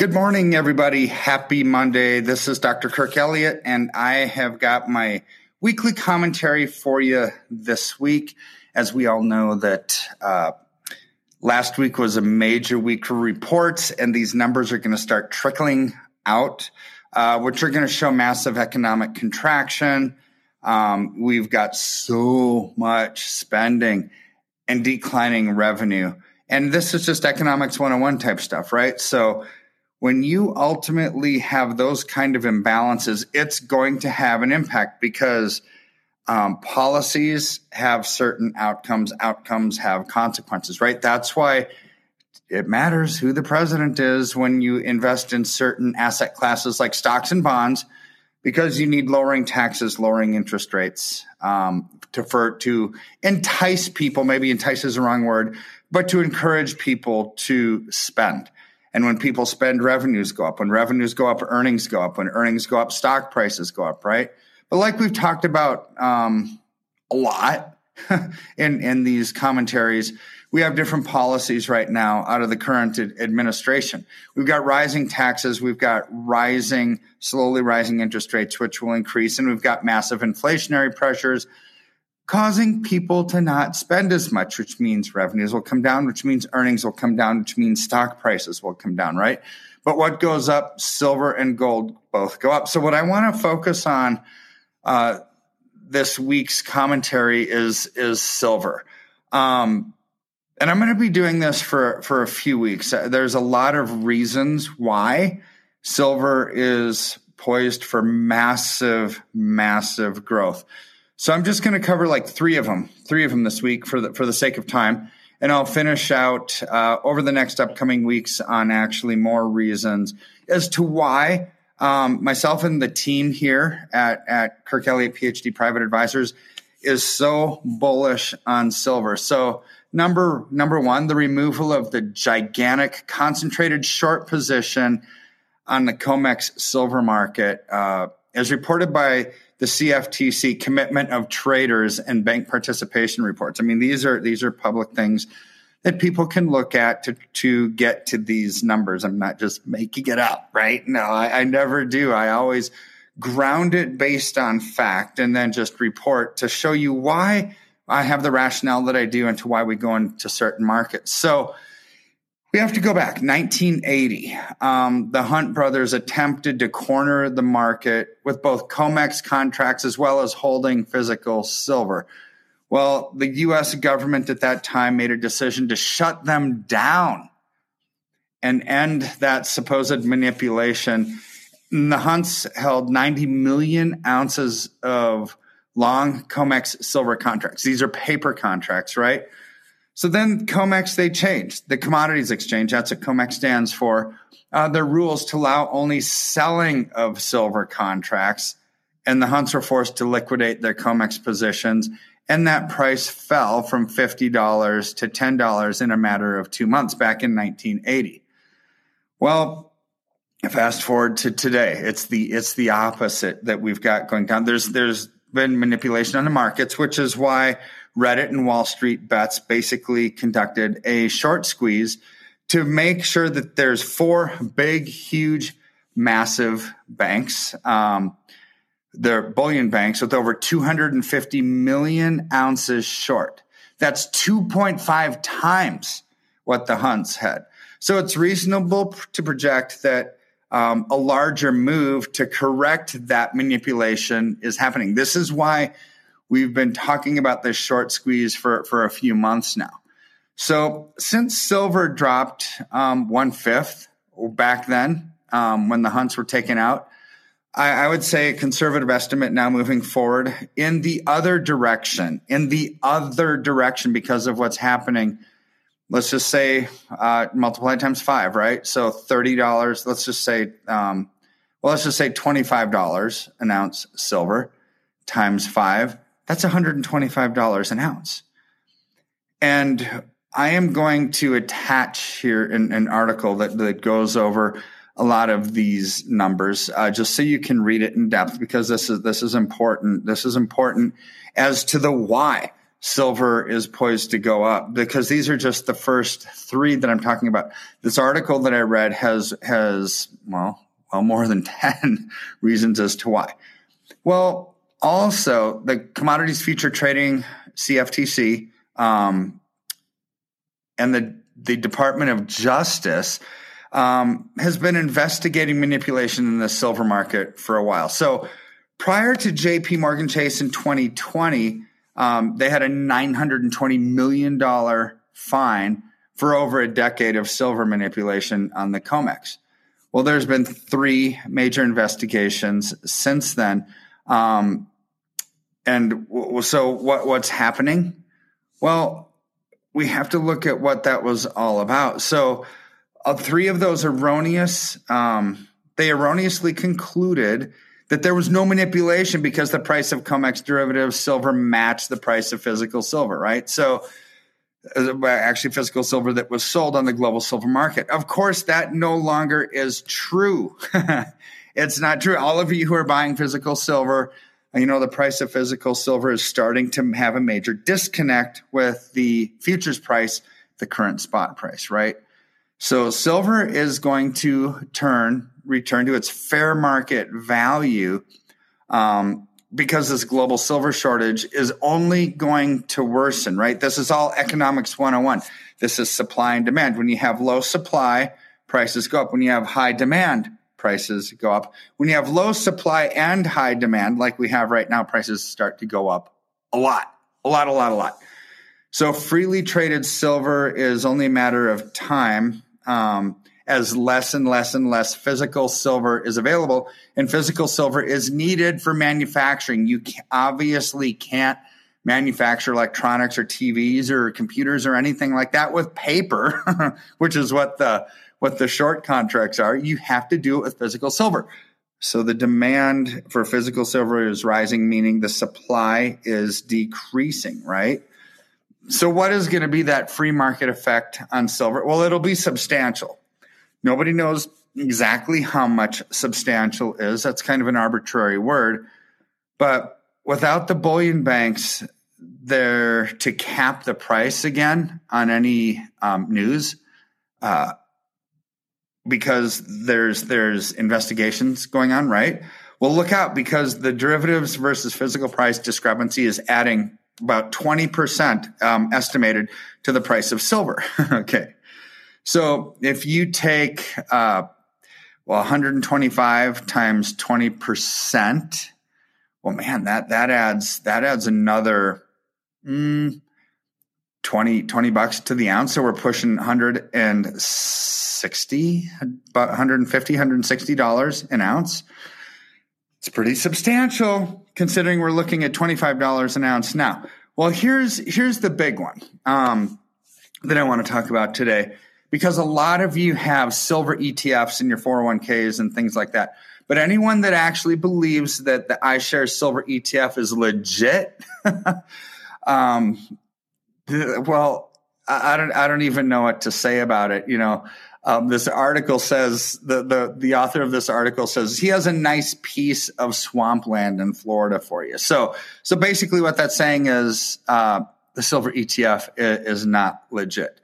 Good morning, everybody. Happy Monday. This is Dr. Kirk Elliott, and I have got my weekly commentary for you this week. As we all know, that uh, last week was a major week for reports, and these numbers are going to start trickling out, uh, which are going to show massive economic contraction. Um, we've got so much spending and declining revenue. And this is just economics 101 type stuff, right? So, when you ultimately have those kind of imbalances, it's going to have an impact because um, policies have certain outcomes. Outcomes have consequences, right? That's why it matters who the president is when you invest in certain asset classes like stocks and bonds, because you need lowering taxes, lowering interest rates um, to for to entice people. Maybe entice is the wrong word, but to encourage people to spend. And when people spend, revenues go up. When revenues go up, earnings go up. When earnings go up, stock prices go up, right? But like we've talked about um, a lot in in these commentaries, we have different policies right now out of the current administration. We've got rising taxes, we've got rising, slowly rising interest rates, which will increase, and we've got massive inflationary pressures causing people to not spend as much, which means revenues will come down, which means earnings will come down, which means stock prices will come down, right? But what goes up, silver and gold both go up. So, what I want to focus on uh, this week's commentary is is silver. Um, and I'm going to be doing this for for a few weeks. There's a lot of reasons why silver is poised for massive, massive growth. So I'm just going to cover like three of them, three of them this week for the for the sake of time, and I'll finish out uh, over the next upcoming weeks on actually more reasons as to why um, myself and the team here at at Kirk Elliott PhD Private Advisors is so bullish on silver. So number number one, the removal of the gigantic concentrated short position on the COMEX silver market, uh, as reported by the CFTC commitment of traders and bank participation reports. I mean, these are these are public things that people can look at to to get to these numbers. I'm not just making it up, right? No, I, I never do. I always ground it based on fact and then just report to show you why I have the rationale that I do and to why we go into certain markets. So we have to go back. 1980 um, the hunt brothers attempted to corner the market with both comex contracts as well as holding physical silver. Well the us government at that time made a decision to shut them down and end that supposed manipulation. And the hunts held 90 million ounces of long comex silver contracts. These are paper contracts right so then COMEX, they changed the Commodities Exchange. That's what COMEX stands for. Uh, their rules to allow only selling of silver contracts, and the hunts were forced to liquidate their COMEX positions. And that price fell from $50 to $10 in a matter of two months back in 1980. Well, fast forward to today, it's the it's the opposite that we've got going down. There's there's been manipulation on the markets, which is why Reddit and Wall Street Bets basically conducted a short squeeze to make sure that there's four big, huge, massive banks. Um, they're bullion banks with over 250 million ounces short. That's 2.5 times what the Hunts had. So it's reasonable to project that um, a larger move to correct that manipulation is happening. This is why we've been talking about this short squeeze for, for a few months now. So since silver dropped um, one fifth back then um, when the hunts were taken out, I, I would say a conservative estimate now moving forward in the other direction, in the other direction because of what's happening let's just say uh, multiply times five, right? So thirty dollars. Let's just say, um, well, let's just say twenty five dollars an ounce silver times five. That's one hundred and twenty five dollars an ounce. And I am going to attach here an, an article that, that goes over a lot of these numbers, uh, just so you can read it in depth, because this is this is important. This is important as to the why silver is poised to go up, because these are just the first three that I'm talking about. This article that I read has has well well more than ten reasons as to why. Well, also the Commodities Future Trading CFTC um, and the the Department of Justice um, has been investigating manipulation in the silver market for a while. So prior to JP Morgan Chase in 2020, um, they had a $920 million fine for over a decade of silver manipulation on the COMEX. Well, there's been three major investigations since then. Um, and w- so what, what's happening? Well, we have to look at what that was all about. So uh, three of those erroneous, um, they erroneously concluded that there was no manipulation because the price of COMEX derivative silver matched the price of physical silver, right? So, uh, actually, physical silver that was sold on the global silver market. Of course, that no longer is true. it's not true. All of you who are buying physical silver, you know, the price of physical silver is starting to have a major disconnect with the futures price, the current spot price, right? So silver is going to turn, return to its fair market value um, because this global silver shortage is only going to worsen, right? This is all economics 101. This is supply and demand. When you have low supply, prices go up. When you have high demand, prices go up. When you have low supply and high demand, like we have right now, prices start to go up a lot, a lot, a lot, a lot. So freely traded silver is only a matter of time um, as less and less and less physical silver is available, and physical silver is needed for manufacturing. You obviously can't manufacture electronics or TVs or computers or anything like that with paper, which is what the what the short contracts are. You have to do it with physical silver. So the demand for physical silver is rising, meaning the supply is decreasing, right? So, what is going to be that free market effect on silver? Well, it'll be substantial. Nobody knows exactly how much substantial is. That's kind of an arbitrary word. But without the bullion banks there to cap the price again on any um, news, uh, because there's there's investigations going on, right? Well, look out because the derivatives versus physical price discrepancy is adding about 20% um, estimated to the price of silver. okay. So if you take, uh, well, 125 times 20%, well, man, that, that adds, that adds another, mm, 20, 20 bucks to the ounce. So we're pushing 160, about 150, 160 dollars an ounce. It's pretty substantial considering we're looking at $25 an ounce now. Well, here's here's the big one um, that I want to talk about today because a lot of you have silver ETFs in your 401ks and things like that. But anyone that actually believes that the iShares Silver ETF is legit, um, well, I, I don't I don't even know what to say about it. You know, um, this article says the, the the author of this article says he has a nice piece of swampland in Florida for you. So so basically, what that's saying is uh, the silver ETF is, is not legit.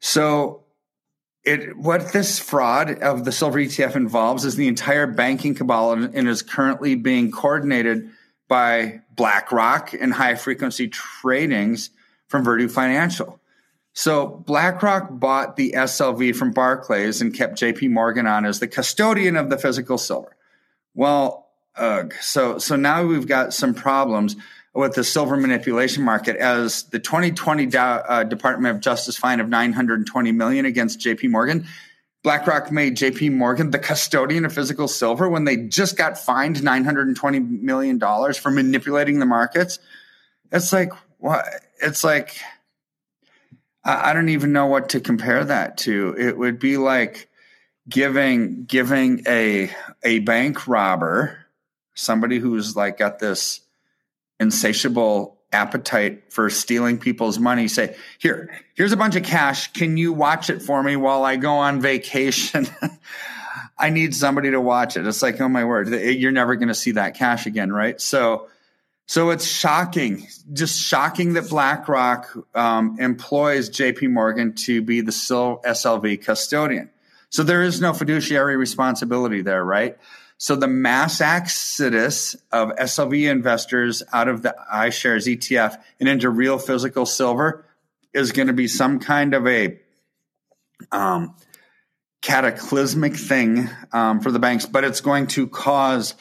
So it what this fraud of the silver ETF involves is the entire banking cabal and is currently being coordinated by BlackRock and high frequency tradings from Virtu Financial. So BlackRock bought the SLV from Barclays and kept JP Morgan on as the custodian of the physical silver. Well, ugh. So, so now we've got some problems with the silver manipulation market as the 2020 uh, Department of Justice fine of 920 million against JP Morgan. BlackRock made JP Morgan the custodian of physical silver when they just got fined 920 million dollars for manipulating the markets. It's like what? It's like I don't even know what to compare that to. It would be like giving giving a a bank robber, somebody who's like got this insatiable appetite for stealing people's money, say, "Here, here's a bunch of cash. Can you watch it for me while I go on vacation?" I need somebody to watch it. It's like, oh my word, you're never going to see that cash again, right? So so it's shocking, just shocking that BlackRock um, employs JP Morgan to be the SLV custodian. So there is no fiduciary responsibility there, right? So the mass exodus of SLV investors out of the iShares ETF and into real physical silver is going to be some kind of a um, cataclysmic thing um, for the banks, but it's going to cause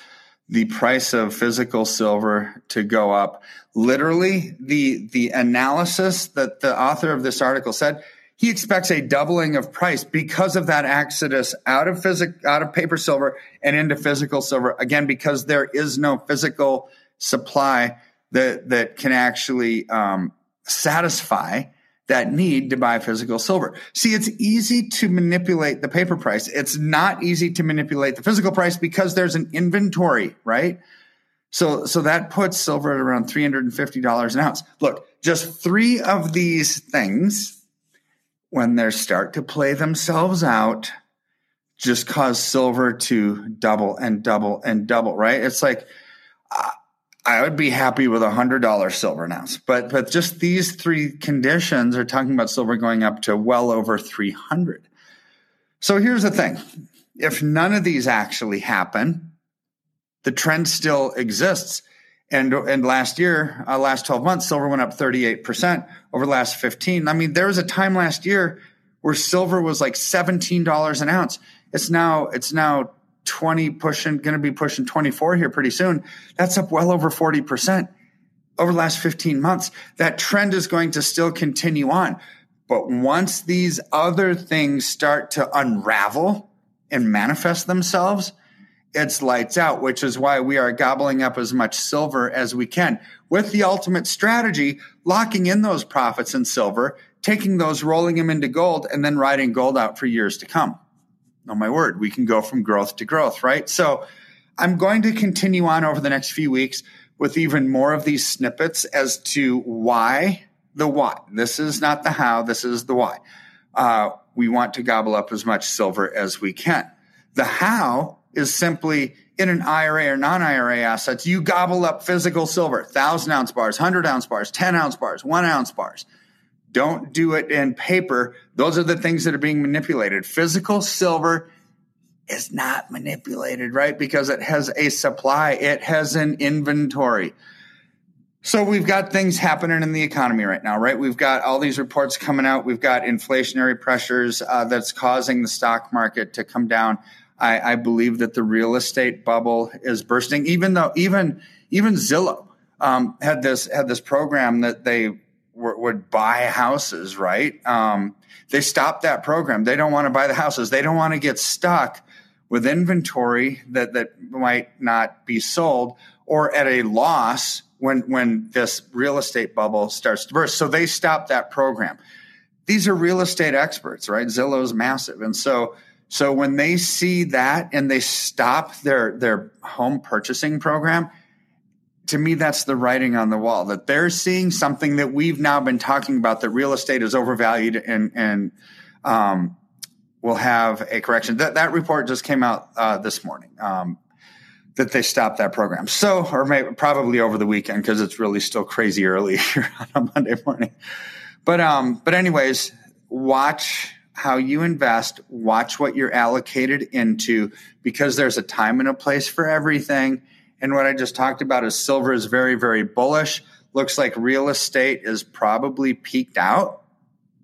the price of physical silver to go up. Literally, the the analysis that the author of this article said he expects a doubling of price because of that exodus out of physic out of paper silver and into physical silver again because there is no physical supply that that can actually um, satisfy that need to buy physical silver. See, it's easy to manipulate the paper price. It's not easy to manipulate the physical price because there's an inventory, right? So, so that puts silver at around $350 an ounce. Look, just three of these things, when they start to play themselves out, just cause silver to double and double and double, right? It's like, I would be happy with a hundred dollar silver ounce, but but just these three conditions are talking about silver going up to well over three hundred. So here's the thing: if none of these actually happen, the trend still exists. And and last year, uh, last twelve months, silver went up thirty eight percent over the last fifteen. I mean, there was a time last year where silver was like seventeen dollars an ounce. It's now it's now 20 pushing, going to be pushing 24 here pretty soon. That's up well over 40% over the last 15 months. That trend is going to still continue on. But once these other things start to unravel and manifest themselves, it's lights out, which is why we are gobbling up as much silver as we can with the ultimate strategy, locking in those profits in silver, taking those, rolling them into gold, and then riding gold out for years to come oh my word, we can go from growth to growth, right? So I'm going to continue on over the next few weeks with even more of these snippets as to why the why. This is not the how, this is the why. Uh, we want to gobble up as much silver as we can. The how is simply in an IRA or non IRA assets, you gobble up physical silver, thousand ounce bars, hundred ounce bars, 10 ounce bars, one ounce bars. Don't do it in paper. Those are the things that are being manipulated. Physical silver is not manipulated, right? Because it has a supply, it has an inventory. So we've got things happening in the economy right now, right? We've got all these reports coming out. We've got inflationary pressures uh, that's causing the stock market to come down. I, I, believe that the real estate bubble is bursting. Even though even even Zillow um, had this had this program that they would buy houses, right? Um, they stopped that program. They don't want to buy the houses. They don't want to get stuck with inventory that that might not be sold or at a loss when when this real estate bubble starts to burst. So they stopped that program. These are real estate experts, right? Zillow's massive, and so so when they see that and they stop their their home purchasing program, to me, that's the writing on the wall that they're seeing something that we've now been talking about that real estate is overvalued and, and, um, will have a correction. That, that report just came out, uh, this morning, um, that they stopped that program. So, or maybe probably over the weekend because it's really still crazy early here on a Monday morning. But, um, but anyways, watch how you invest, watch what you're allocated into because there's a time and a place for everything and what I just talked about is silver is very, very bullish. Looks like real estate is probably peaked out.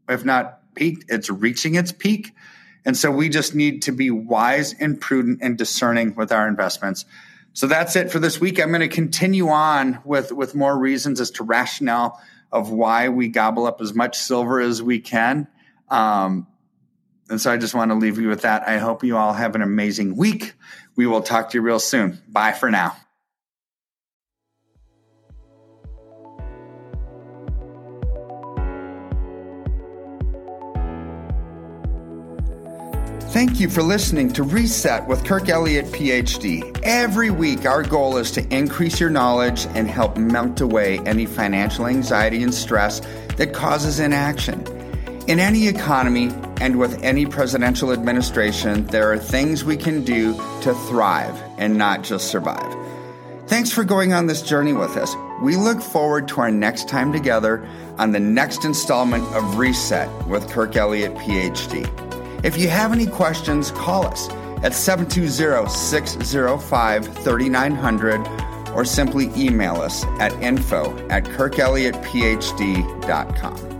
If not peaked, it's reaching its peak. And so we just need to be wise and prudent and discerning with our investments. So that's it for this week. I'm going to continue on with, with more reasons as to rationale of why we gobble up as much silver as we can. Um, and so I just want to leave you with that. I hope you all have an amazing week. We will talk to you real soon. Bye for now. Thank you for listening to Reset with Kirk Elliott, PhD. Every week, our goal is to increase your knowledge and help melt away any financial anxiety and stress that causes inaction. In any economy, and with any presidential administration, there are things we can do to thrive and not just survive. Thanks for going on this journey with us. We look forward to our next time together on the next installment of Reset with Kirk Elliott, PhD. If you have any questions, call us at 720 605 3900 or simply email us at info at kirkelliottphd.com.